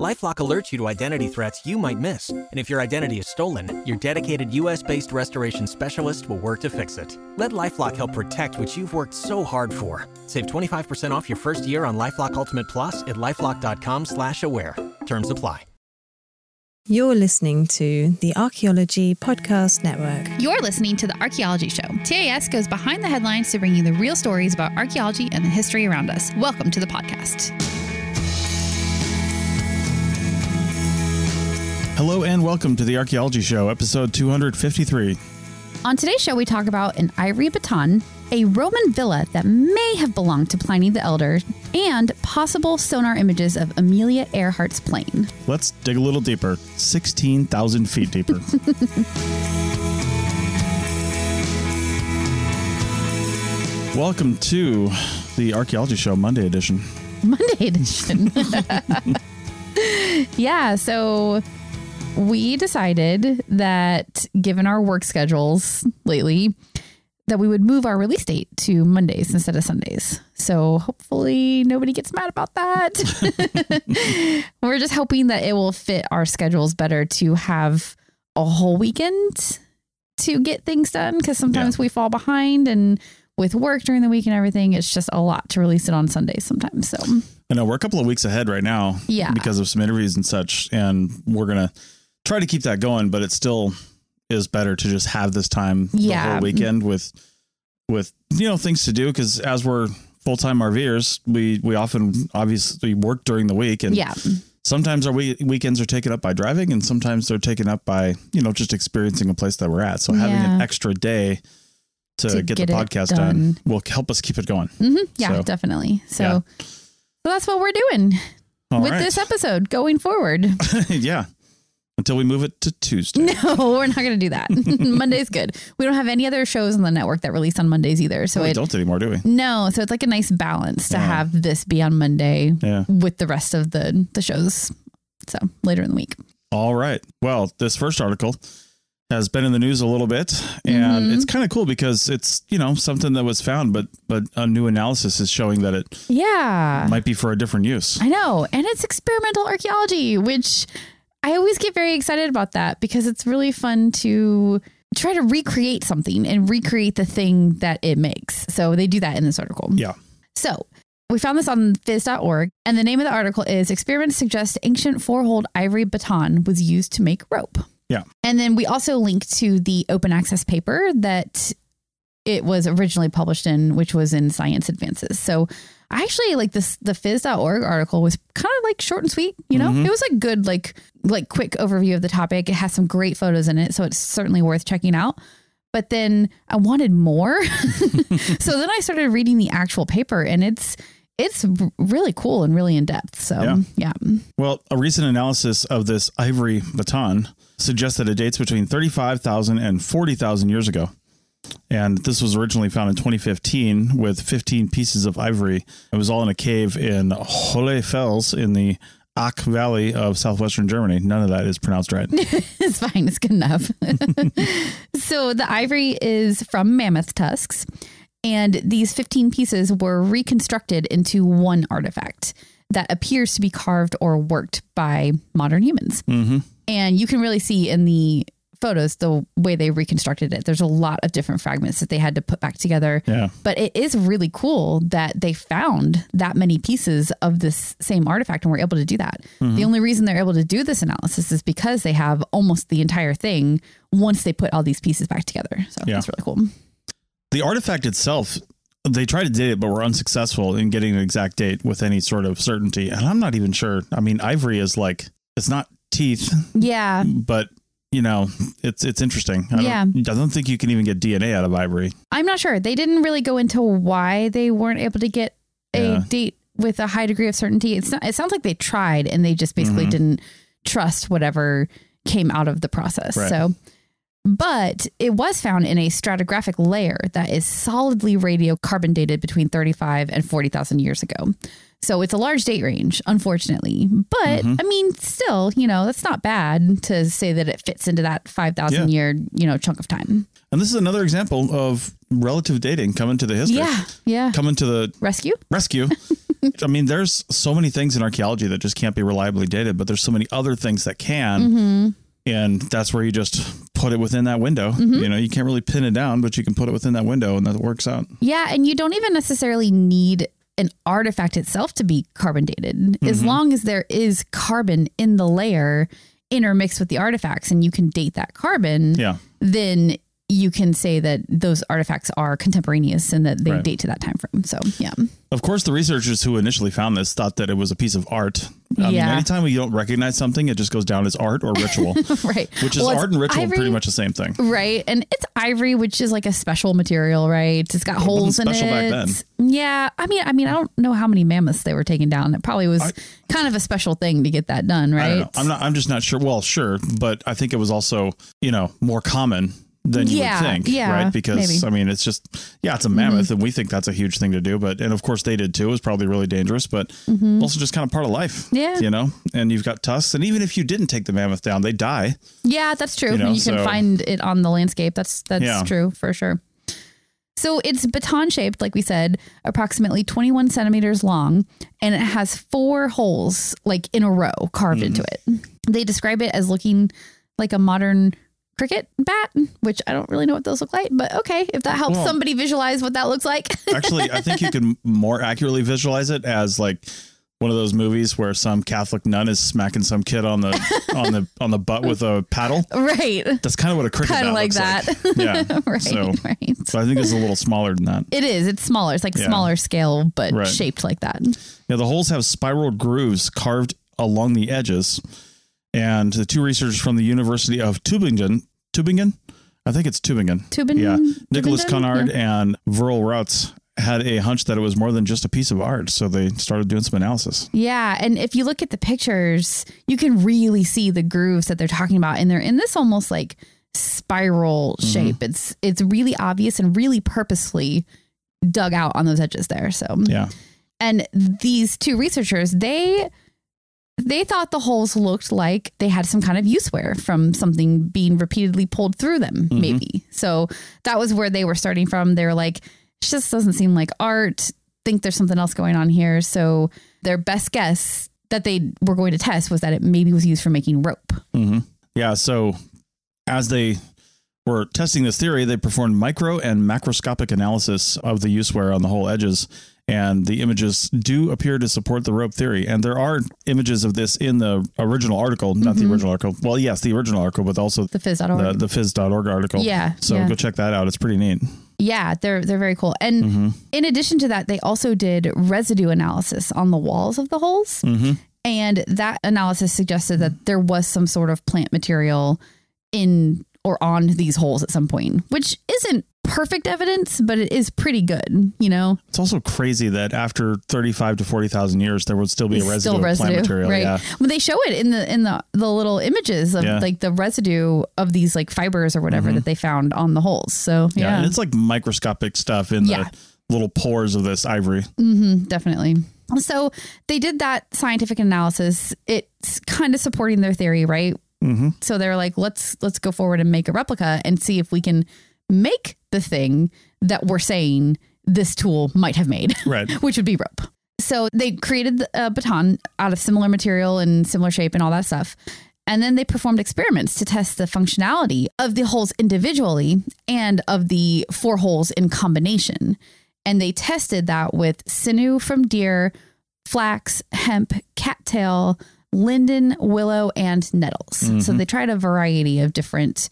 LifeLock alerts you to identity threats you might miss, and if your identity is stolen, your dedicated U.S.-based restoration specialist will work to fix it. Let LifeLock help protect what you've worked so hard for. Save 25% off your first year on LifeLock Ultimate Plus at lifeLock.com/slash-aware. Terms apply. You're listening to the Archaeology Podcast Network. You're listening to The Archaeology Show. TAS goes behind the headlines to bring you the real stories about archaeology and the history around us. Welcome to the podcast. Hello and welcome to the Archaeology Show, episode 253. On today's show, we talk about an ivory baton, a Roman villa that may have belonged to Pliny the Elder, and possible sonar images of Amelia Earhart's plane. Let's dig a little deeper 16,000 feet deeper. welcome to the Archaeology Show Monday edition. Monday edition. yeah, so we decided that given our work schedules lately, that we would move our release date to Mondays instead of Sundays. So hopefully nobody gets mad about that. We're just hoping that it will fit our schedules better to have a whole weekend to get things done because sometimes Yeah. we fall behind and with work during the week and everything, it's just a lot to release it on Sundays sometimes. So I know we're a couple of weeks ahead right now Yeah. because of some interviews and such, and we're going to try to keep that going, but it still is better to just have this time the Yeah. whole weekend with with you know things to do because as we're full-time RVers, we we often obviously work during the week and yeah, sometimes our we- weekends are taken up by driving and sometimes they're taken up by you know just experiencing a place that we're at so having an extra day to, To get, get the podcast done. done. will help us keep it going Mm-hmm. yeah, So, definitely. So, yeah. so that's what we're doing All with right. this episode going forward. yeah until we move it to tuesday No, we're not going to do that. Monday's good. We don't have any other shows on the network that release on Mondays either. So we it don't anymore do we no, so it's like a nice balance to Yeah. have this be on Monday yeah with the rest of the the shows. So later in the week. all right well this first article has been in the news a little bit and Mhm. it's kind of cool because it's you know something that was found but but a new analysis is showing that it Yeah. might be for a different use I know. And it's experimental archaeology, which I always get very excited about that because it's really fun to try to recreate something and recreate the thing that it makes. So they do that in this article. yeah So we found this on phys.org, and the name of the article is Experiments Suggest Ancient Four Holed Ivory Baton was Used to Make Rope. Yeah. And then we also link to the open access paper that it was originally published in, which was in Science Advances. So actually like this the phys.org article was kind of like short and sweet, you know? Mhm. It was a good like like quick overview of the topic. It has some great photos in it, so it's certainly worth checking out. But then I wanted more. so then I started reading the actual paper and it's it's really cool and really in depth. So Yeah. yeah. Well, a recent analysis of this ivory baton suggests that it dates between 35,000 and 40,000 years ago. And this was originally found in 2015 with 15 pieces of ivory. It was all in a cave in Hohle Fels in the Aach Valley of southwestern Germany. None of that is pronounced right. it's fine. It's good enough. so the ivory is from mammoth tusks, and these 15 pieces were reconstructed into one artifact that appears to be carved or worked by modern humans. hmm And you can really see in the photos the way they reconstructed it. There's a lot of different fragments that they had to put back together. Yeah. But it is really cool that they found that many pieces of this same artifact and were able to do that. Mm-hmm. The only reason they're able to do this analysis is because they have almost the entire thing once they put all these pieces back together. So Yeah. that's really cool. The artifact itself, they tried to date it, but were unsuccessful in getting an exact date with any sort of certainty. And I'm not even sure. I mean, ivory is like, it's not teeth, Yeah. but you know, it's it's interesting. I Yeah. don't, I don't think you can even get DNA out of ivory. I'm not sure. They didn't really go into why they weren't able to get a Yeah. date with a high degree of certainty. It's not, it sounds like they tried and they just basically Mhm. didn't trust whatever came out of the process. Right. So, but it was found in a stratigraphic layer that is solidly radiocarbon dated between 35 and 40,000 years ago. So it's a large date range, unfortunately. But Mm-hmm. I mean, still, you know, that's not bad to say that it fits into that 5,000 Yeah. year, you know, chunk of time. And this is another example of relative dating coming to the history. Yeah. Yeah. Coming to the Rescue? rescue. I mean, there's so many things in archaeology that just can't be reliably dated, but there's so many other things that can. Mm-hmm. And that's where you just put it within that window. Mm-hmm. You know, you can't really pin it down, but you can put it within that window and that works out. Yeah, and you don't even necessarily need an artifact itself to be carbon dated. Mm-hmm. As long as there is carbon in the layer intermixed with the artifacts and you can date that carbon, Yeah. then you can say that those artifacts are contemporaneous and that they Right. date to that time frame. So, yeah. Of course, the researchers who initially found this thought that it was a piece of art. I mean, Yeah. anytime you don't recognize something, it just goes down as art or ritual, right. which is Well, art and ritual ivory- pretty much the same thing. Right. And it's ivory, which is like a special material, right? It's got holes in special it. Yeah. I mean, I mean, I don't know how many mammoths they were taking down. It probably was kind of a special thing to get that done, I right? know. I'm not. I'm just not sure. Well, sure, but I think it was also, you know, more common than you Yeah, would think, yeah, right? Because maybe. Mm-hmm. I mean, it's just, yeah, it's a mammoth, and we think that's a huge thing to do, but and of course they did too. It was probably really dangerous, but also just kind of part of life. Mm-hmm. Yeah. you know. And you've got tusks, and even if you didn't take the mammoth down, they die. Yeah, that's true. You know, you can so- find it on the landscape. That's that's Yeah. true for sure. So it's baton shaped, like we said, approximately 21 centimeters long, and it has four holes like in a row carved into it. They describe it as looking like a modern cricket bat, which I don't really know what those look like, but okay, if that helps Well- somebody visualize what that looks like. Actually, I think you can more accurately visualize it as like one of those movies where some Catholic nun is smacking some kid on the on the on the butt with a paddle. right. That's kind of what a cricket Kind of bat like looks that. Yeah. right. So, right. so I think it's a little smaller than that. It is. It's smaller. It's like Yeah. smaller scale, but Right. shaped like that. Yeah, the holes have spiral grooves carved along the edges. And the two researchers from the University of Tübingen, Tübingen, I think it's Tübingen. Tübingen? Yeah, Nicholas Tübingen? Conard and Veerle Rots had a hunch that it was more than just a piece of art, so they started doing some analysis. Yeah, and if you look at the pictures, you can really see the grooves that they're talking about, and they're in this almost like spiral mm-hmm. shape. It's it's really obvious and really purposefully dug out on those edges there. So, Yeah, and these two researchers, they they thought the holes looked like they had some kind of use wear from something being repeatedly pulled through them, mm-hmm. maybe. So that was where they were starting from. They were like, it just doesn't seem like art. Think there's something else going on here. So their best guess that they were going to test was that it maybe was used for making rope. Mm-hmm. yeah. So as they were testing this theory, they performed micro and macroscopic analysis of the use wear on the whole edges. And the images do appear to support the rope theory. And there are images of this in the original article, not Mm-hmm. the original article. Well, yes, the original article, but also The phys.org. the, the phys.org article. Yeah, So yeah. go check that out. It's pretty neat. Yeah, they're they're very cool. And Mm-hmm. in addition to that, they also did residue analysis on the walls of the holes. Mm-hmm. And that analysis suggested that there was some sort of plant material in or on these holes at some point, which isn't perfect evidence, but it is pretty good, you know? It's also crazy that after 35 to 40,000 years, there would still be a residue of residue, plant material. right? Yeah. When they show it in the in the the little images of Yeah. like the residue of these like fibers or whatever that they found on the holes. So Mm-hmm. Yeah. yeah, And it's like microscopic stuff in the little pores of this ivory. definitely. So they did that scientific analysis. It's kind of supporting their theory, right? Mm-hmm. So they're like, let's let's go forward and make a replica and see if we can make the thing that we're saying this tool might have made, Right. which would be rope. So they created a baton out of similar material and similar shape and all that stuff. And then they performed experiments to test the functionality of the holes individually and of the four holes in combination. And they tested that with sinew from deer, flax, hemp, cattail, linden, willow, and nettles. So mm-hmm. they tried a variety of different,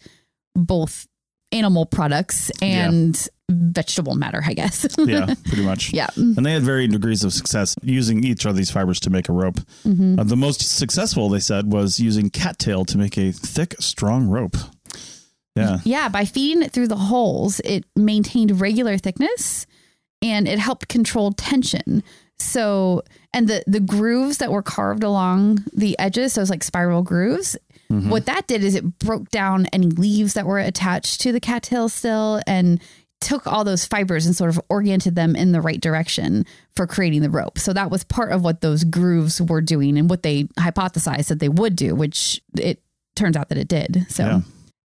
both animal products and vegetable matter, I guess. Yeah, pretty much. yeah. And they had varying degrees of success using each of these fibers to make a rope. Mm-hmm. Uh, the most successful, they said, was using cattail to make a thick, strong rope. Yeah. Yeah, by feeding it through the holes, it maintained regular thickness and it helped control tension. So, and the the grooves that were carved along the edges, so those like spiral grooves, Mm-hmm. what that did is it broke down any leaves that were attached to the cattail still and took all those fibers and sort of oriented them in the right direction for creating the rope. So that was part of what those grooves were doing and what they hypothesized that they would do, which it turns out that it did. So Yeah.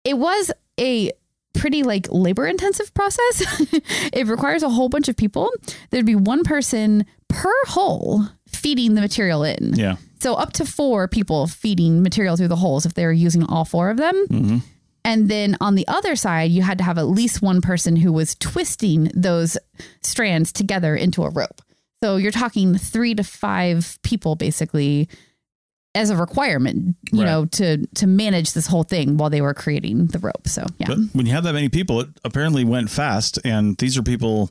it was a pretty like labor intensive process. it requires a whole bunch of people. There'd be one person per hole feeding the material in. Yeah. So up to four people feeding material through the holes if they're using all four of them. Mm-hmm. And then on the other side, you had to have at least one person who was twisting those strands together into a rope. So you're talking three to five people basically as a requirement, you Right. know, to to manage this whole thing while they were creating the rope. So yeah. But when you have that many people, it apparently went fast. And these are people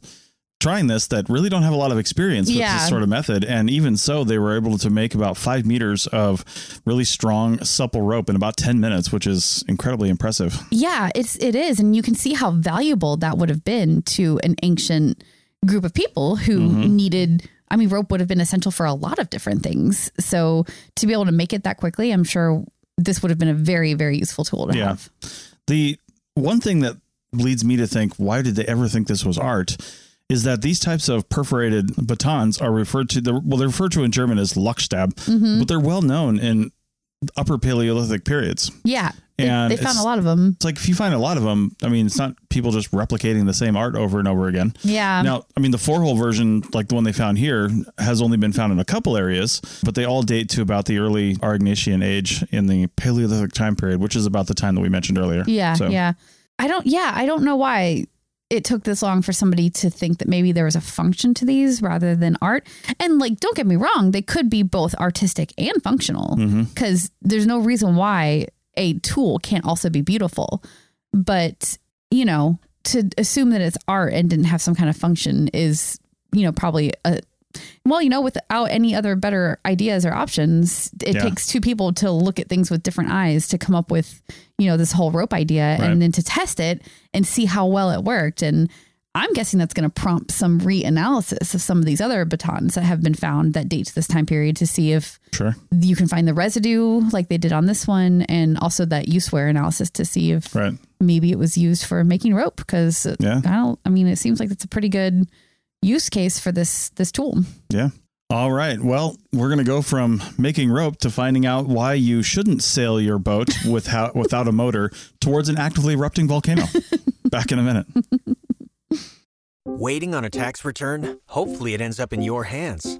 trying this that really don't have a lot of experience with Yeah. this sort of method. And even so, they were able to make about five meters of really strong, supple rope in about 10 minutes, which is incredibly impressive. Yeah, it's it is, and you can see how valuable that would have been to an ancient group of people who Mm-hmm. needed. I mean, rope would have been essential for a lot of different things. So to be able to make it that quickly, I'm sure this would have been a very very useful tool to Yeah. have. The one thing that leads me to think, why did they ever think this was art? Is that these types of perforated batons are referred to the well, they're referred to in German as Lochstab, Mm-hmm. but they're well known in upper Paleolithic periods. Yeah, they, And they found a lot of them. It's like if you find a lot of them, I mean, it's not people just replicating the same art over and over again. Yeah, Now, I mean, the four hole version, like the one they found here, has only been found in a couple areas, but they all date to about the early Aurignacian age in the Paleolithic time period, which is about the time that we mentioned earlier. Yeah, So, yeah. I don't. Yeah, I don't know why it took this long for somebody to think that maybe there was a function to these rather than art. And like, don't get me wrong, they could be both artistic and functional Mm-hmm. because there's no reason why a tool can't also be beautiful. But you know, to assume that it's art and didn't have some kind of function is, you know, probably a well, you know, without any other better ideas or options, it Yeah. takes two people to look at things with different eyes to come up with, you know, this whole rope idea Right. and then to test it and see how well it worked. And I'm guessing that's going to prompt some reanalysis of some of these other batons that have been found that date to this time period to see if Sure. you can find the residue like they did on this one and also that use wear analysis to see if Right. maybe it was used for making rope because uh, Yeah. I don't I mean it seems like it's a pretty good use case for this this tool. Yeah. All right. Well, we're going to go from making rope to finding out why you shouldn't sail your boat without without a motor towards an actively erupting volcano. Back in a minute. Waiting on a tax return? Hopefully, it ends up in your hands.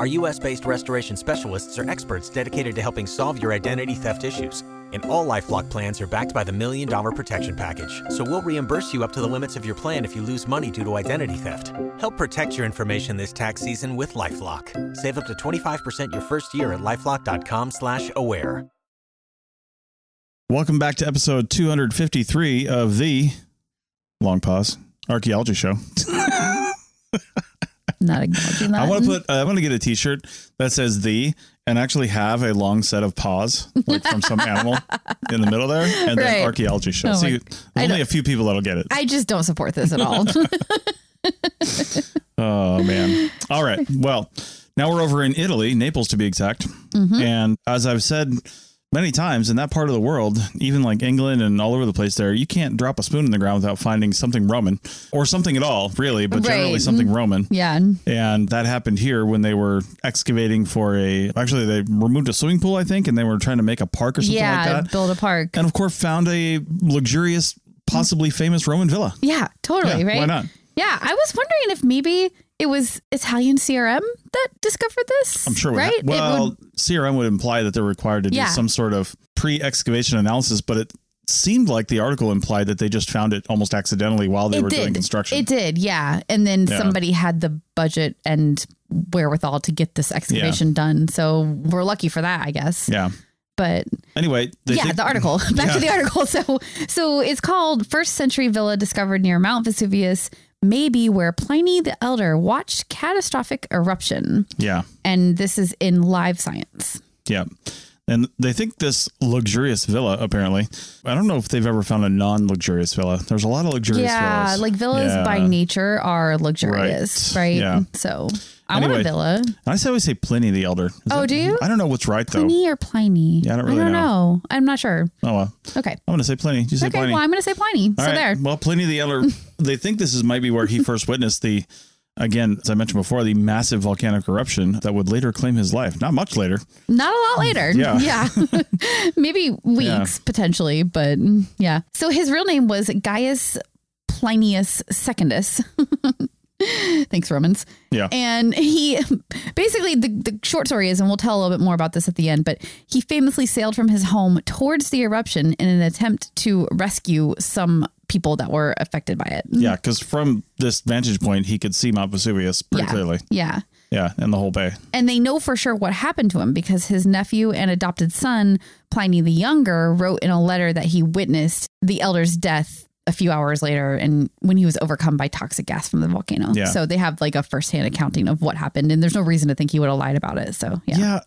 Our US-based restoration specialists are experts dedicated to helping solve your identity theft issues. And all LifeLock plans are backed by the Million Dollar Protection Package. So we'll reimburse you up to the limits of your plan if you lose money due to identity theft. Help protect your information this tax season with LifeLock. Save up to 25% your first year at lifelock.com slash aware. Welcome back to episode 253 of the Long Pause Archaeology Show. Not acknowledging that. I want to put. I want to get a T-shirt that says "the" and actually have a long set of paws, like from some animal, in the middle there, and then archaeology show. Oh See, only a few people that'll get it. I just don't support this at all. Oh man! All right. Well, now we're over in Italy, Naples to be exact. Mm-hmm. And as I've said many times in that part of the world, even like England and all over the place there, you can't drop a spoon in the ground without finding something Roman or something at all, really, but generally something mm. Roman. Yeah. And that happened here when they were excavating for a, actually, they removed a swimming pool, I think, and they were trying to make a park or something yeah. like that. Build a park. And of course, found a luxurious, possibly famous Roman villa. Yeah, totally, Yeah, right? why not? Yeah, I was wondering if maybe it was Italian CRM that discovered this. I'm sure. it would right? well, would- CRM would imply that they're required to Yeah. do some sort of pre-excavation analysis, but it seemed like the article implied that they just found it almost accidentally while they it were did. doing construction. It did, yeah. And then Yeah. somebody had the budget and wherewithal to get this excavation done. So we're lucky for that, I guess. yeah. But Anyway, yeah, think- the article. Back Yeah. to the article. So so it's called First Century Villa Discovered Near Mount Vesuvius, maybe where Pliny the Elder watched catastrophic eruption. Yeah, And this is in Live Science. yeah. And they think this luxurious villa, apparently, I don't know if they've ever found a non-luxurious villa. There's a lot of luxurious yeah, villas. like villas Yeah. by nature are luxurious, Right. right? Yeah. So I want a villa. I always say Pliny the Elder. Is Oh, that- do you? I don't know what's right though. Pliny or Pliny? Yeah, I don't really know. know. I'm not sure. Oh well, Okay. I'm gonna say Pliny. You say Okay. Pliny. Well, I'm going to say Pliny. All so right. there. Well, Pliny the Elder, they think this is might be where he first witnessed the, again, as I mentioned before, the massive volcanic eruption that would later claim his life. Not much later. Not a lot later. Yeah. Yeah. Maybe weeks potentially, but yeah. So his real name was Gaius Plinius Secundus. Thanks, Romans. Yeah. And he basically, the, the short story is, and we'll tell a little bit more about this at the end, but he famously sailed from his home towards the eruption in an attempt to rescue some people that were affected by it. Yeah, because from this vantage point, he could see Mount Vesuvius pretty Yeah. clearly. Yeah. Yeah, and the whole bay. And they know for sure what happened to him because his nephew and adopted son, Pliny the Younger, wrote in a letter that he witnessed the elder's death a few hours later and when he was overcome by toxic gas from the volcano. Yeah. So they have like a firsthand accounting of what happened and there's no reason to think he would have lied about it. So yeah. Yeah.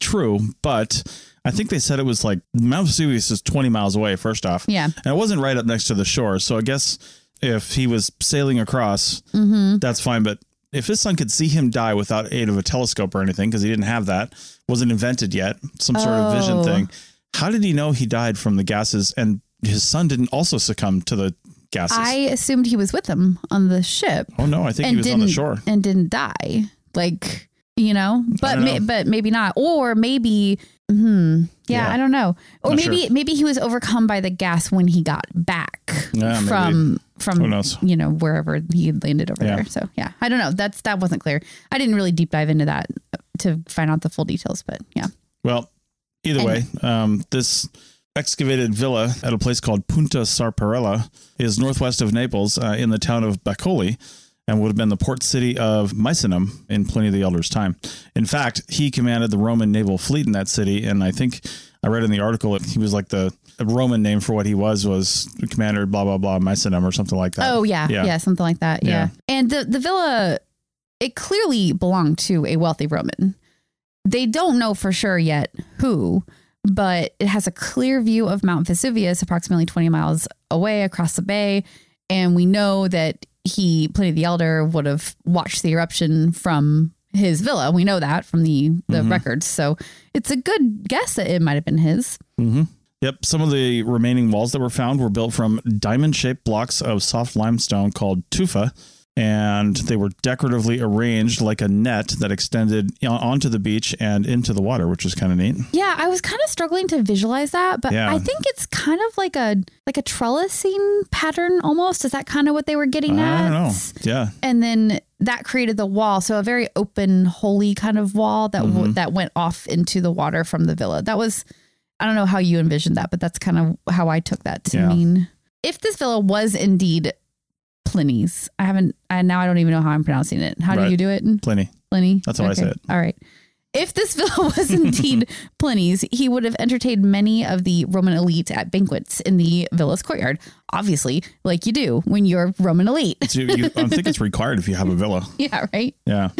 true. But I think they said it was like Mount Vesuvius is 20 miles away, first off. Yeah. And it wasn't right up next to the shore. So I guess if he was sailing across, Mm-hmm. that's fine. But if his son could see him die without aid of a telescope or anything, because he didn't have that, wasn't invented yet, some sort of vision Oh. thing, how did he know he died from the gases and his son didn't also succumb to the gases? I assumed he was with them on the ship oh, no. I think he was on the shore. and didn't die. Like, you know, but know. but maybe not. Or maybe hmm, yeah, Yeah. I don't know. Or Not maybe sure. maybe he was overcome by the gas when he got back Yeah, from from you know wherever he had landed over Yeah. there. So yeah, I don't know. That's that wasn't clear. I didn't really deep dive into that to find out the full details, but yeah. Well, either way, um, this excavated villa at a place called Punta Sarparella is northwest of Naples uh, in the town of Bacoli and would have been the port city of Misenum in Pliny the Elder's time. In fact, he commanded the Roman naval fleet in that city. And I think I read in the article that he was like the, Roman name for what he was, was commander, blah, blah, blah, Misenum or something like that. Oh yeah, Yeah. yeah, something like that. Yeah. Yeah. And the the villa it clearly belonged to a wealthy Roman. They don't know for sure yet who, but it has a clear view of Mount Vesuvius approximately 20 miles away across the bay and we know that he Pliny the Elder would have watched the eruption from his villa. We know that from the the Mhm. records. So it's a good guess that it might have been his. Mm-hmm. Yep. Some of the remaining walls that were found were built from diamond shaped blocks of soft limestone called tufa. And they were decoratively arranged like a net that extended onto the beach and into the water, which was kind of neat. Yeah, I was kind of struggling to visualize that, but Yeah. I think it's kind of like a like a trellising pattern almost. Is that kind of what they were getting I at? don't know. Yeah. And then that created the wall, so a very open, holy kind of wall that Mm-hmm. that went off into the water from the villa. That was I don't know how you envisioned that, but that's kind of how I took that to Yeah. mean. If this villa was indeed Pliny's, I haven't. I now I don't even know how I'm pronouncing it. How Right. do you do it? Pliny. Pliny. That's how I say it. All right. If this villa was indeed Pliny's, he would have entertained many of the Roman elite at banquets in the villa's courtyard. Obviously, like you do when you're Roman elite. So you, I think it's required if you have a villa. yeah, right. Yeah.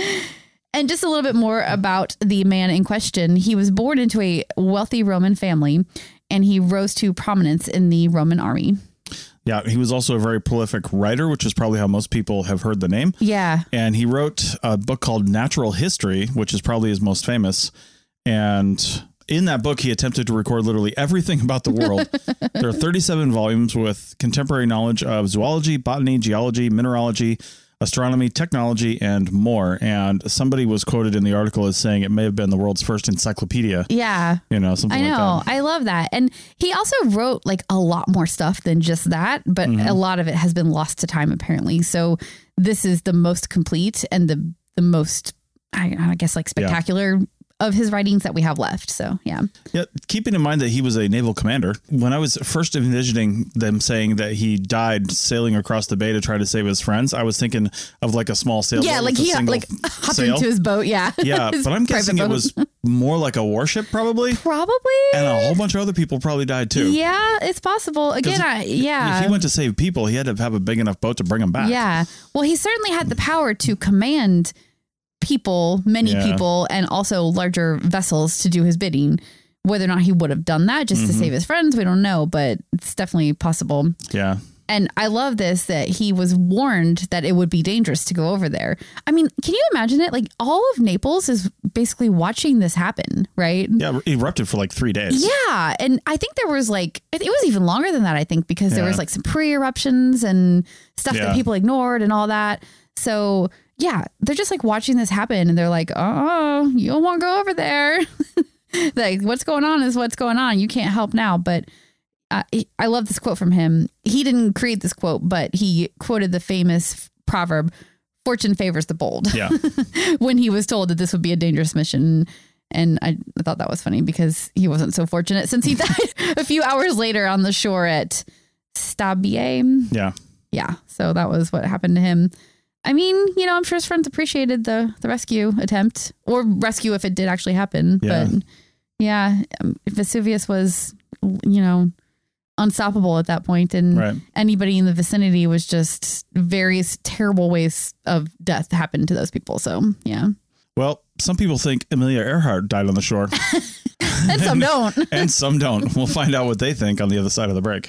And just a little bit more about the man in question. He was born into a wealthy Roman family and he rose to prominence in the Roman army. Yeah. He was also a very prolific writer, which is probably how most people have heard the name. Yeah. and he wrote a book called Natural History, which is probably his most famous. And in that book, he attempted to record literally everything about the world. there are 37 volumes with contemporary knowledge of zoology, botany, geology, mineralogy, astronomy, technology, and more. And somebody was quoted in the article as saying it may have been the world's first encyclopedia. Yeah. You know, something I know. like that. I love that. And he also wrote like a lot more stuff than just that, but Mm-hmm. a lot of it has been lost to time apparently. So this is the most complete and the the most I, I guess like spectacular of his writings that we have left. So yeah. Yeah, keeping in mind that he was a naval commander. When I was first envisioning them saying that he died sailing across the bay to try to save his friends, I was thinking of like a small sailboat. yeah, like he like hopped sail. into his boat. Yeah. Yeah, but I'm guessing it was more like a warship, probably. probably. And a whole bunch of other people probably died too. Yeah, it's possible. Again, I, yeah. If he went to save people, he had to have a big enough boat to bring them back. Yeah. Well, he certainly had the power to command people, many Yeah. people, and also larger vessels to do his bidding. Whether or not he would have done that just Mm-hmm. to save his friends, we don't know, but it's definitely possible. Yeah. And I love this that he was warned that it would be dangerous to go over there. I mean, can you imagine it? Like all of Naples is basically watching this happen, right? Yeah. it Erupted for like three days. Yeah, and I think there was like it was even longer than that. I think because there was like some pre-eruptions and stuff Yeah. that people ignored and all that. So yeah, they're just like watching this happen, and they're like, "Oh, you don't want to go over there." like, what's going on is what's going on. You can't help now, but. Uh, I love this quote from him. He didn't create this quote, but he quoted the famous proverb, fortune favors the bold Yeah. when he was told that this would be a dangerous mission. And I, I thought that was funny because he wasn't so fortunate since he died a few hours later on the shore at Stabiae. Yeah. Yeah. So that was what happened to him. I mean, you know, I'm sure his friends appreciated the, the rescue attempt or rescue if it did actually happen. Yeah. But yeah, um, Vesuvius was, you know, unstoppable at that point and Right. anybody in the vicinity was just various terrible ways of death happened to those people. So yeah. Well, some people think Amelia Earhart died on the shore, And some don't. and some don't. We'll find out what they think on the other side of the break.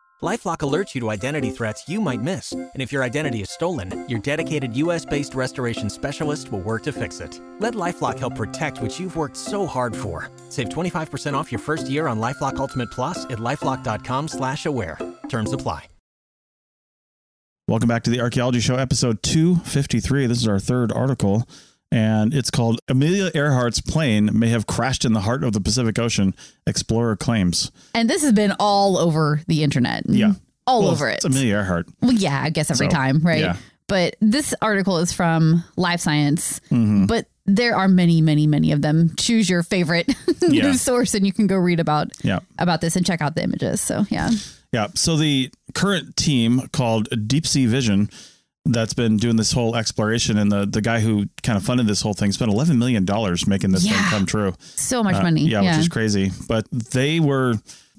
Lifelock alerts you to identity threats you might miss. And if your identity is stolen, your dedicated US based restoration specialist will work to fix it. Let Lifelock help protect what you've worked so hard for. Save 25% off your first year on Lifelock Ultimate Plus at lifelock.com slash aware. Terms apply. Welcome back to the Archaeology Show, episode 253. This is our third article, and it's called Amelia Earhart's Plane May Have Crashed in the Heart of the Pacific Ocean, Explorer Claims. And this has been all over the internet. Yeah. All Well, over it. It's Amelia Earhart. Well, yeah, I guess every So, time, right? yeah. But this article is from Live Science, Mm-hmm. but there are many, many, many of them. Choose your favorite Yeah. news source, and you can go read about Yeah. about this and check out the images. So yeah, Yeah. So the current team called Deep Sea Vision that's been doing this whole exploration and the, the guy who kind of funded this whole thing spent $11 million making this thing come true. so much Uh, money. Yeah, which is crazy. But they were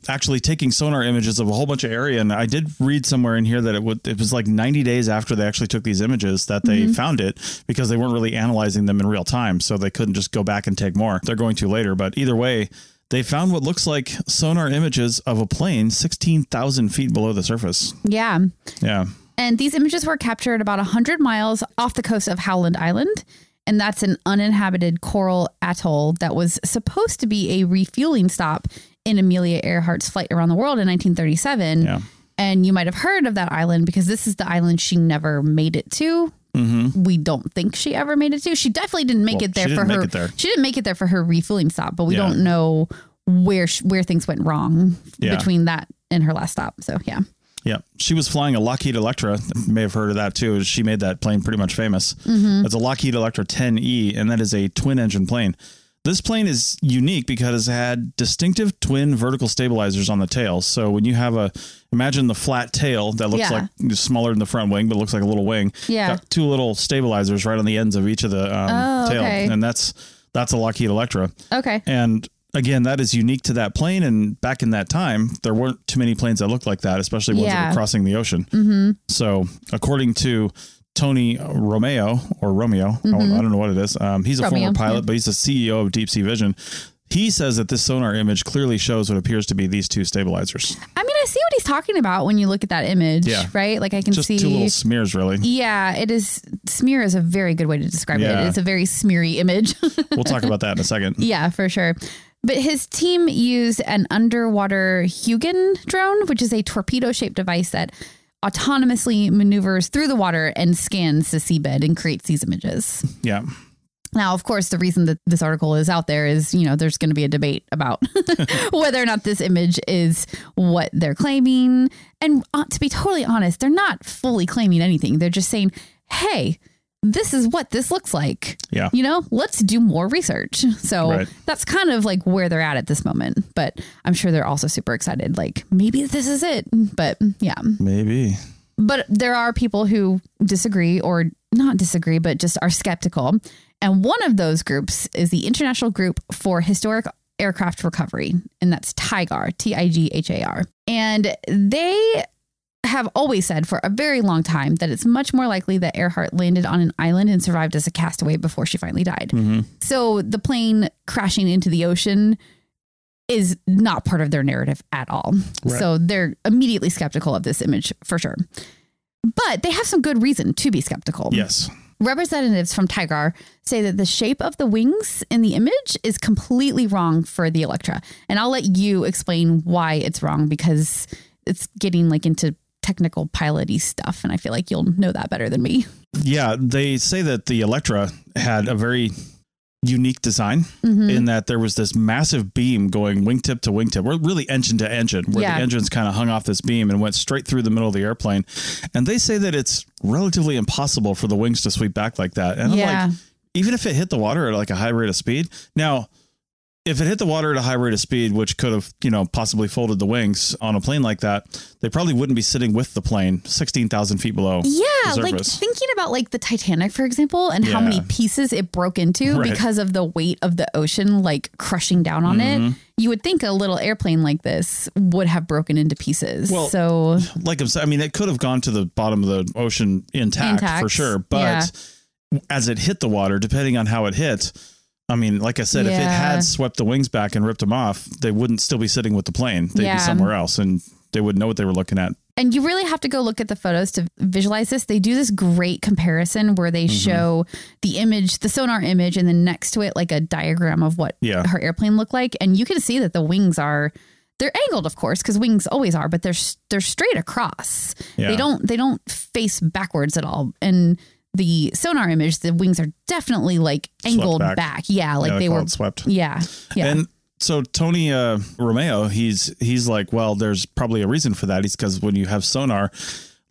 actually taking sonar images of a whole bunch of area. And I did read somewhere in here that it would it was like 90 days after they actually took these images that they Mm-hmm. found it because they weren't really analyzing them in real time. So they couldn't just go back and take more. They're going to later. But either way, they found what looks like sonar images of a plane 16,000 feet below the surface. yeah. Yeah. And these images were captured about 100 miles off the coast of Howland Island. And that's an uninhabited coral atoll that was supposed to be a refueling stop in Amelia Earhart's flight around the world in 1937. Yeah. And you might have heard of that island because this is the island she never made it to. Mm-hmm. We don't think she ever made it to. She definitely didn't make Well, it there for her. there. She didn't make it there for her refueling stop, but we Yeah. don't know where where things went wrong Yeah. between that and her last stop. So yeah, Yeah, she was flying a Lockheed Electra. You may have heard of that too. She made that plane pretty much famous. Mm-hmm. It's a Lockheed Electra 10E, and that is a twin engine plane. This plane is unique because it had distinctive twin vertical stabilizers on the tail. So when you have a, imagine the flat tail that looks Yeah. like smaller than the front wing, but looks like a little wing. Yeah. Got two little stabilizers right on the ends of each of the um, Oh, tail, okay. and that's that's a Lockheed Electra. okay, And again, that is unique to that plane. And back in that time, there weren't too many planes that looked like that, especially ones that were crossing the ocean. So, according to Tony Romeo or Romeo, I don't- I don't know what it is. Um, he's a Romeo, former pilot, yeah. but he's the CEO of Deep Sea Vision. He says that this sonar image clearly shows what appears to be these two stabilizers. I mean, I see what he's talking about when you look at that image, Yeah. right? Like I can Just see two little smears, really. Yeah, it is smear is a very good way to describe Yeah. it. It's a very smeary image. We'll talk about that in a second. yeah, for sure. But his team used an underwater Hugin drone, which is a torpedo shaped device that autonomously maneuvers through the water and scans the seabed and creates these images. Yeah. Now, of course, the reason that this article is out there is, you know, there's going to be a debate about whether or not this image is what they're claiming. And uh, to be totally honest, they're not fully claiming anything. They're just saying, hey, this is what this looks like. Yeah. You know, let's do more research. So Right. that's kind of like where they're at at this moment. But I'm sure they're also super excited. Like, maybe this is it. But yeah. Maybe. But there are people who disagree or not disagree, but just are skeptical. And one of those groups is the International Group for Historic Aircraft Recovery, and that's TIGHAR, T I G H A R. And they have always said for a very long time that it's much more likely that Earhart landed on an island and survived as a castaway before she finally died. Mm-hmm. So the plane crashing into the ocean is not part of their narrative at all. Right. So they're immediately skeptical of this image for sure. But they have some good reason to be skeptical. Yes. Representatives from TIGHAR say that the shape of the wings in the image is completely wrong for the Electra. And I'll let you explain why it's wrong because it's getting like into technical piloty stuff and I feel like you'll know that better than me. Yeah. They say that the Electra had a very unique design Mm-hmm. in that there was this massive beam going wingtip to wingtip, or really engine to engine, where Yeah. the engines kind of hung off this beam and went straight through the middle of the airplane. And they say that it's relatively impossible for the wings to sweep back like that. And Yeah. I'm like, even if it hit the water at like a high rate of speed, now if it hit the water at a high rate of speed, which could have, you know, possibly folded the wings on a plane like that, they probably wouldn't be sitting with the plane 16,000 feet below. Yeah, like thinking about like the Titanic, for example, and how many pieces it broke into Right. because of the weight of the ocean like crushing down on Mm-hmm. it. You would think a little airplane like this would have broken into pieces. Well, so like I'm saying, I mean, it could have gone to the bottom of the ocean intact, for sure. But as it hit the water, depending on how it hit, I mean, like I said, if it had swept the wings back and ripped them off, they wouldn't still be sitting with the plane. They'd Yeah. be somewhere else and they wouldn't know what they were looking at. And you really have to go look at the photos to visualize this. They do this great comparison where Mm-hmm. they show the image, the sonar image, and then next to it, like a diagram of what Yeah. her airplane looked like. And you can see that the wings are they're angled, of course, because wings always are, but they're they're straight across. Yeah. They don't they don't face backwards at all. And the sonar image, the wings are definitely like angled back. back. Yeah, like Yeah, they call were. swept. Yeah, yeah. And so Tony uh, Romeo, he's he's like, well, there's probably a reason for that. He's because when you have sonar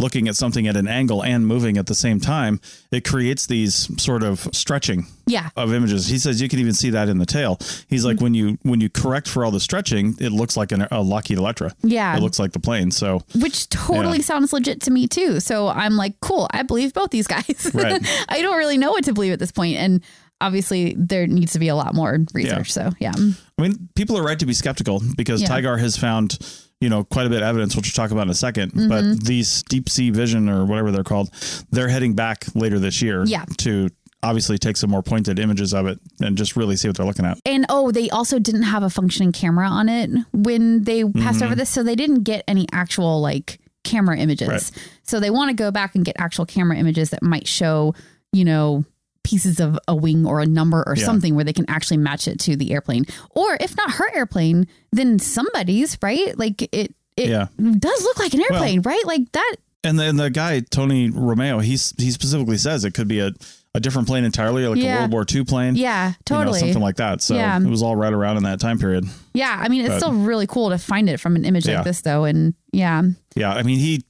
looking at something at an angle and moving at the same time, it creates these sort of stretching yeah. of images. He says you can even see that in the tail. He's like mm-hmm. when you when you correct for all the stretching, it looks like an, a Lockheed Electra. Yeah. it looks like the plane. So which totally Yeah. sounds legit to me too. So I'm like, cool, I believe both these guys. Right. I don't really know what to believe at this point, and obviously there needs to be a lot more research. So yeah, I mean, people are right to be skeptical because Yeah. TIGHAR has found you know quite a bit of evidence, which we'll talk about in a 2nd Mm-hmm. But these deep sea vision or whatever they're called, they're heading back later this year. Yeah. to obviously take some more pointed images of it and just really see what they're looking at. and oh, they also didn't have a functioning camera on it when they passed Mm-hmm. over this, so they didn't get any actual like camera images. Right. So they want to go back and get actual camera images that might show, you know. Pieces of a wing or a number or Yeah. something where they can actually match it to the airplane, or if not her airplane, then somebody's right. Like it, it Yeah. does look like an airplane, right? Like that. And then the guy Tony Romeo, he's he specifically says it could be a, a different plane entirely, like Yeah. a World War II plane. Yeah, you know, totally. something like that. So Yeah. it was all right around in that time period. yeah, I mean, it's But- still really cool to find it from an image Yeah. like this, though. And yeah, Yeah, I mean he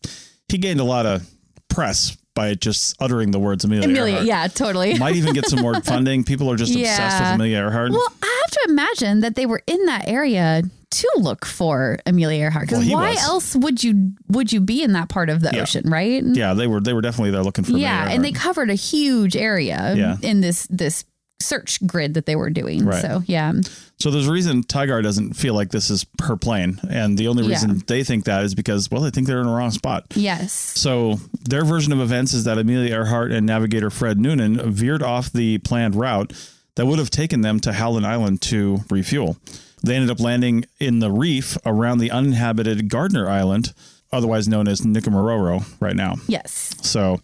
he gained a lot of press by just uttering the words Amelia. Amelia, Earhart. yeah, totally. Might even get some more funding. People are just obsessed with Amelia Earhart. well, I have to imagine that they were in that area to look for Amelia Earhart. Because Well, why was. else would you would you be in that part of the Yeah. ocean, right? yeah, they were they were definitely there looking for Amelia Yeah, and they covered a huge area Yeah. in this this search grid that they were doing. Right. So yeah, So there's a reason TIGHAR doesn't feel like this is her plane, and the only Yeah. reason they think that is because well, they think they're in the wrong spot. yes, So their version of events is that Amelia Earhart and navigator Fred Noonan veered off the planned route. that would have taken them to Howland Island to refuel. They ended up landing in the reef around the uninhabited Gardner Island, otherwise known as Nikumaroro right now. Yes. So,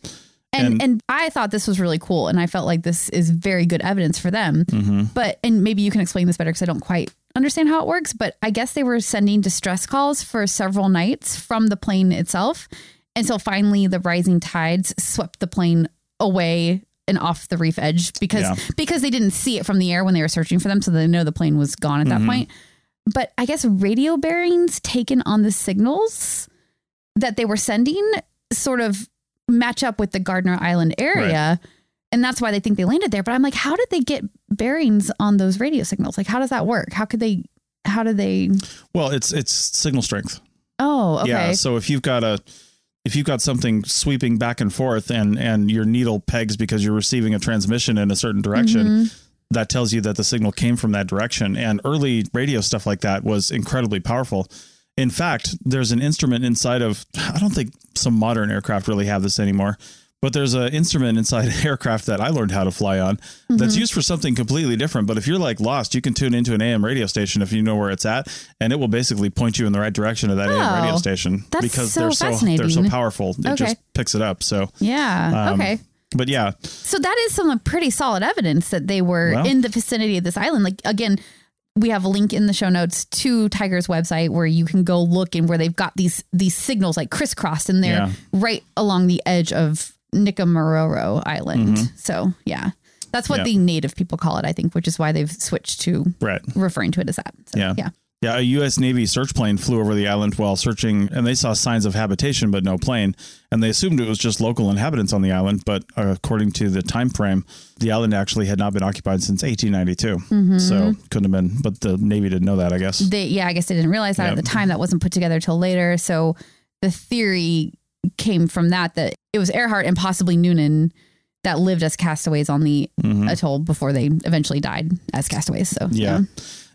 And, And- and I thought this was really cool, and I felt like this is very good evidence for them. Mm-hmm. But and maybe you can explain this better because I don't quite understand how it works. But I guess they were sending distress calls for several nights from the plane itself, and so finally the rising tides swept the plane away and off the reef edge because Yeah. because they didn't see it from the air when they were searching for them, so they know the plane was gone at that Mm-hmm. point. But I guess radio bearings taken on the signals that they were sending sort of match up with the Gardner Island area. And that's why they think they landed there. But I'm like, how did they get bearings on those radio signals? Like, how does that work? How could they, how did they, well, it's it's signal strength. oh, okay. Yeah. So if you've got a if you've got something sweeping back and forth and and your needle pegs because you're receiving a transmission in a certain direction, Mm-hmm. that tells you that the signal came from that direction. And early radio stuff like that was incredibly powerful. In fact, there's an instrument inside of I don't think some modern aircraft really have this anymore. But there's an instrument inside aircraft that I learned how to fly on that's Mm-hmm. used for something completely different. But if you're like lost, you can tune into an AM radio station if you know where it's at, and it will basically point you in the right direction of that AM radio Oh, station that's because so they're so they're so powerful. It Okay. just picks it up. So, yeah. um, okay. but yeah, So that is some pretty solid evidence that they were Well- in the vicinity of this island. Like again, we have a link in the show notes to TIGHAR's website where you can go look and where they've got these these signals like crisscrossed and they're Yeah. right along the edge of Nikumaroro Island. So yeah. That's what Mm-hmm. The native people call it, I think, which is why they've switched to right. referring to it as that. So, Yeah. yeah. Yeah, a U.S. Navy search plane flew over the island while searching, and they saw signs of habitation but no plane. And they assumed it was just local inhabitants on the island. But uh, according to the time frame, the island actually had not been occupied since 1892. So couldn't have been. But the Navy didn't know that, I guess. They yeah, I guess they didn't realize that Yeah. at the time. That wasn't put together till later. So the theory came from that that it was Earhart and possibly Noonan that lived as castaways on the atoll before they eventually died as castaways. So Mm-hmm. Yeah.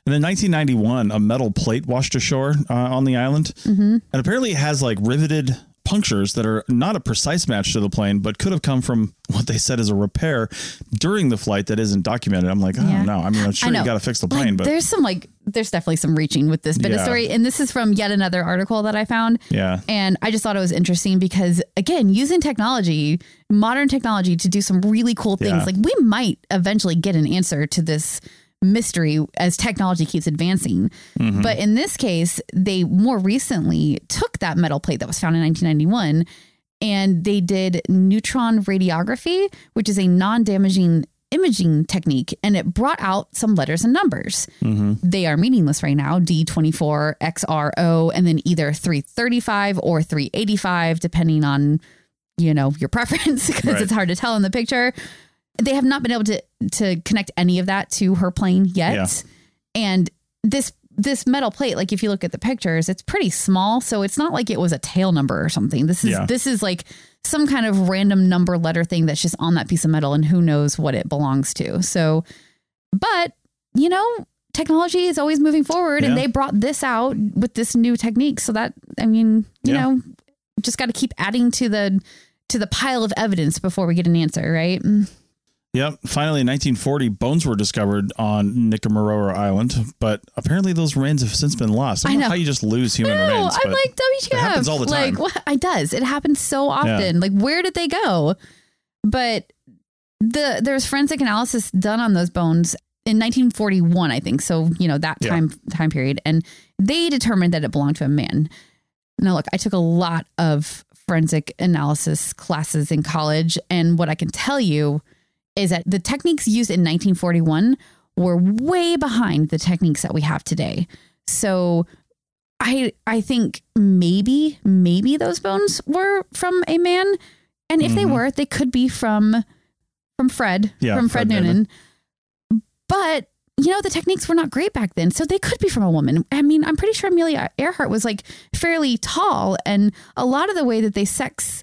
And in 1991, a metal plate washed ashore uh, on the island. Mm-hmm. And apparently it has like riveted punctures that are not a precise match to the plane, but could have come from what they said is a repair during the flight that isn't documented. I'm like, I Yeah. don't know. I mean, I'm sure you got to fix the Like, plane, but there's some like there's definitely some reaching with this bit of story, and this is from yet another article that I found. yeah. And I just thought it was interesting because, again, using technology, modern technology to do some really cool things, Yeah. like we might eventually get an answer to this mystery as technology keeps advancing. Mm-hmm. But in this case, they more recently took that metal plate that was found in 1991 and they did neutron radiography, which is a non damaging imaging technique, and it brought out some letters and numbers. They are meaningless right now D24, XRO, and then either 335 or 385, depending on, you know, your preference, because Right. it's hard to tell in the picture. They have not been able to to connect any of that to her plane yet. Yeah. And this this metal plate, like if you look at the pictures, it's pretty small. So it's not like it was a tail number or something. This is Yeah. this is like some kind of random number letter thing that's just on that piece of metal and who knows what it belongs to. So but you know, technology is always moving forward and they brought this out with this new technique. So that I mean, you Yeah. know, just got to keep adding to the to the pile of evidence before we get an answer, right? Mm. Yep. Finally, in 1940, bones were discovered on Nikumaroro Island, but apparently those remains have since been lost. I don't I know know. how you just lose human No, remains. I'm like WTF. it happens all the time. Like what? It does. It happens so often. Like where did they go? But the there's forensic analysis done on those bones in 1941, I think. So you know that Yeah. time time period, and they determined that it belonged to a man. Now, look, I took a lot of forensic analysis classes in college, and what I can tell you is that the techniques used in 1941 were way behind the techniques that we have today. So I I think maybe maybe those bones were from a man, and if they Mhm. were, they could be from from Fred Yeah, from Fred, Fred Noonan. Noonan. But you know the techniques were not great back then, so they could be from a woman. I mean, I'm pretty sure Amelia Earhart was like fairly tall, and a lot of the way that they sex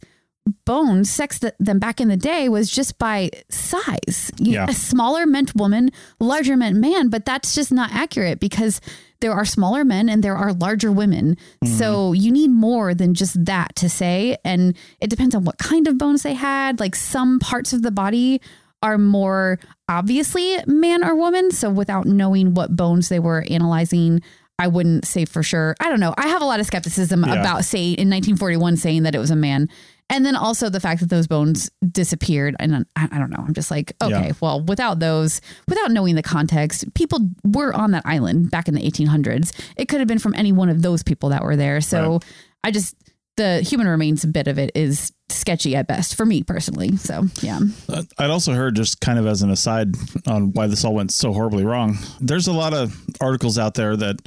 bones sex th- them back in the day was just by size. You- Yeah. A smaller meant woman, larger meant man, but that's just not accurate because there are smaller men and there are larger women. Mm-hmm. So you need more than just that to say. And it depends on what kind of bones they had. Like some parts of the body are more obviously man or woman. So without knowing what bones they were analyzing, I wouldn't say for sure. I don't know. I have a lot of skepticism Yeah. about say in 1941 saying that it was a man. And then also the fact that those bones disappeared. And I, I don't know. I'm just like, okay, Yeah. well, without those, without knowing the context, people were on that island back in the 1800s. It could have been from any one of those people that were there. So Right. I just, the human remains bit of it is sketchy at best for me personally. So yeah. Uh, I'd also heard, just kind of as an aside on why this all went so horribly wrong, there's a lot of articles out there that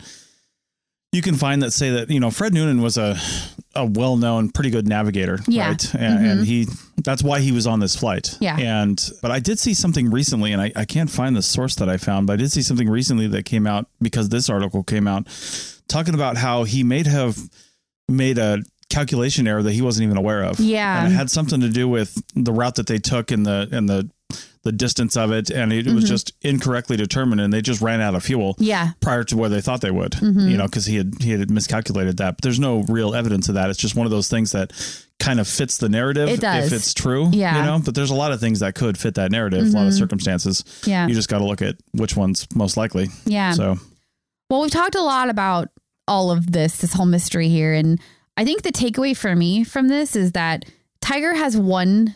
you can find that say that, you know, Fred Noonan was a, a well known, pretty good navigator. Yeah. Right. And, and he, that's why he was on this flight. Yeah. And, but I did see something recently, and I, I can't find the source that I found, but I did see something recently that came out because this article came out talking about how he may have made a calculation error that he wasn't even aware of. Yeah. And it had something to do with the route that they took and the and the the distance of it and it, was mm-hmm. just incorrectly determined and they just ran out of fuel Yeah. prior to where they thought they would. Mm-hmm. You know, cuz he had he had miscalculated that. But there's no real evidence of that. It's just one of those things that kind of fits the narrative It does. if it's true, Yeah. you know, but there's a lot of things that could fit that narrative, a lot of mm-hmm. circumstances. Yeah. You just got to look at which one's most likely. Yeah. So, Well, we've talked a lot about all of this, this whole mystery here. And I think the takeaway for me from this is that TIGHAR has one,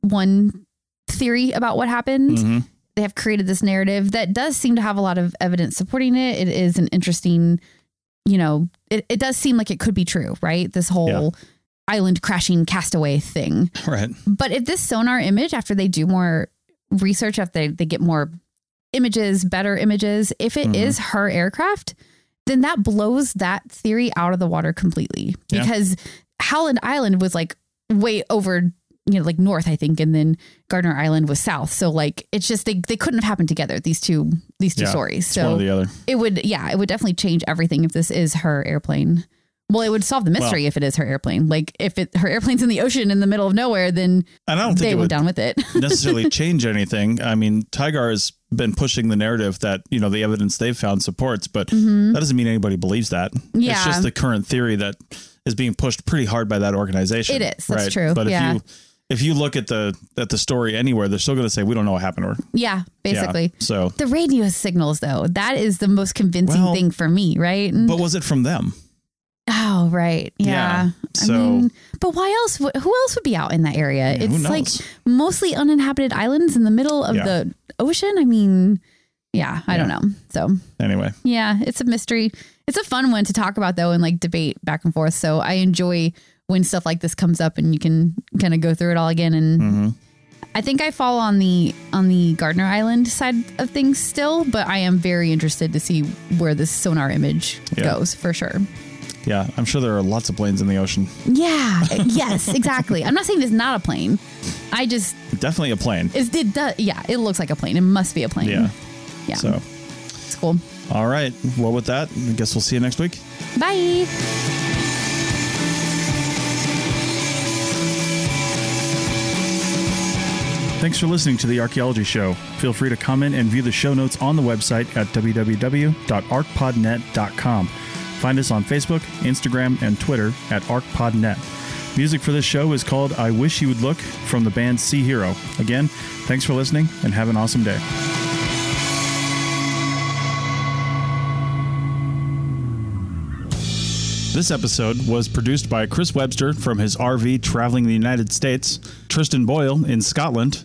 one theory about what happened. mhm. They have created this narrative that does seem to have a lot of evidence supporting it. It is an interesting, you know, it, it does seem like it could be true, right? This whole island crashing castaway thing. right. But if this sonar image, after they do more research, after they, they get more images, better images, if it is Mhm. her aircraft, then that blows that theory out of the water completely. Yeah. Because Howland Island was like way over, you know, like north, I think, and then Gardner Island was south. So like it's just they they couldn't have happened together, these two these two Yeah. stories. It's one or So the other. it would yeah, it would definitely change everything if this is her airplane. Well, it would solve the mystery if it is her airplane. Like if it her airplane's in the ocean in the middle of nowhere, then I don't think they went down with it. necessarily change anything. I mean, TIGHAR has been pushing the narrative that, you know, the evidence they've found supports, but that doesn't mean anybody believes that. Yeah. It's Mm-hmm. Just the current theory that is being pushed pretty hard by that organization. It is. That's true. But if Yeah. you if you look at the at the story anywhere, they're still going to say we don't know what happened to her. yeah, Yeah. basically. So, The radio signals, though, that is the most convincing Well, thing for me, right? but was it from them? oh, right. Yeah. Yeah, so- I mean, but why else? Who else would be out in that area? Yeah, it's like mostly uninhabited islands in the middle of Yeah. the ocean. I mean, yeah, I don't know. So, Anyway, yeah, it's a mystery. It's a fun one to talk about, though, and like debate back and forth. So, I enjoy when stuff like this comes up and you can kind of go through it all again and hmm I think I fall on the on the Gardner Island side of things still, but I am very interested to see where this sonar image Yeah. goes for sure. yeah, I'm sure there are lots of planes in the ocean. Yeah. yes. Exactly. I'm not saying it's not a plane. I just Definitely a plane. is it does. Yeah. It looks like a plane. It must be a plane. Yeah. Yeah. So, it's cool. all right. Well, with that, I guess we'll see you next week. Bye. Thanks for listening to the Archaeology Show. Feel free to comment and view the show notes on the website at www.archpodnet.com. Find us on Facebook, Instagram, and Twitter at ArchPodNet. Music for this show is called I Wish You Would Look from the band Sea Hero. Again, thanks for listening and have an awesome day. This episode was produced by Chris Webster from his RV traveling the United States, Tristan Boyle in Scotland,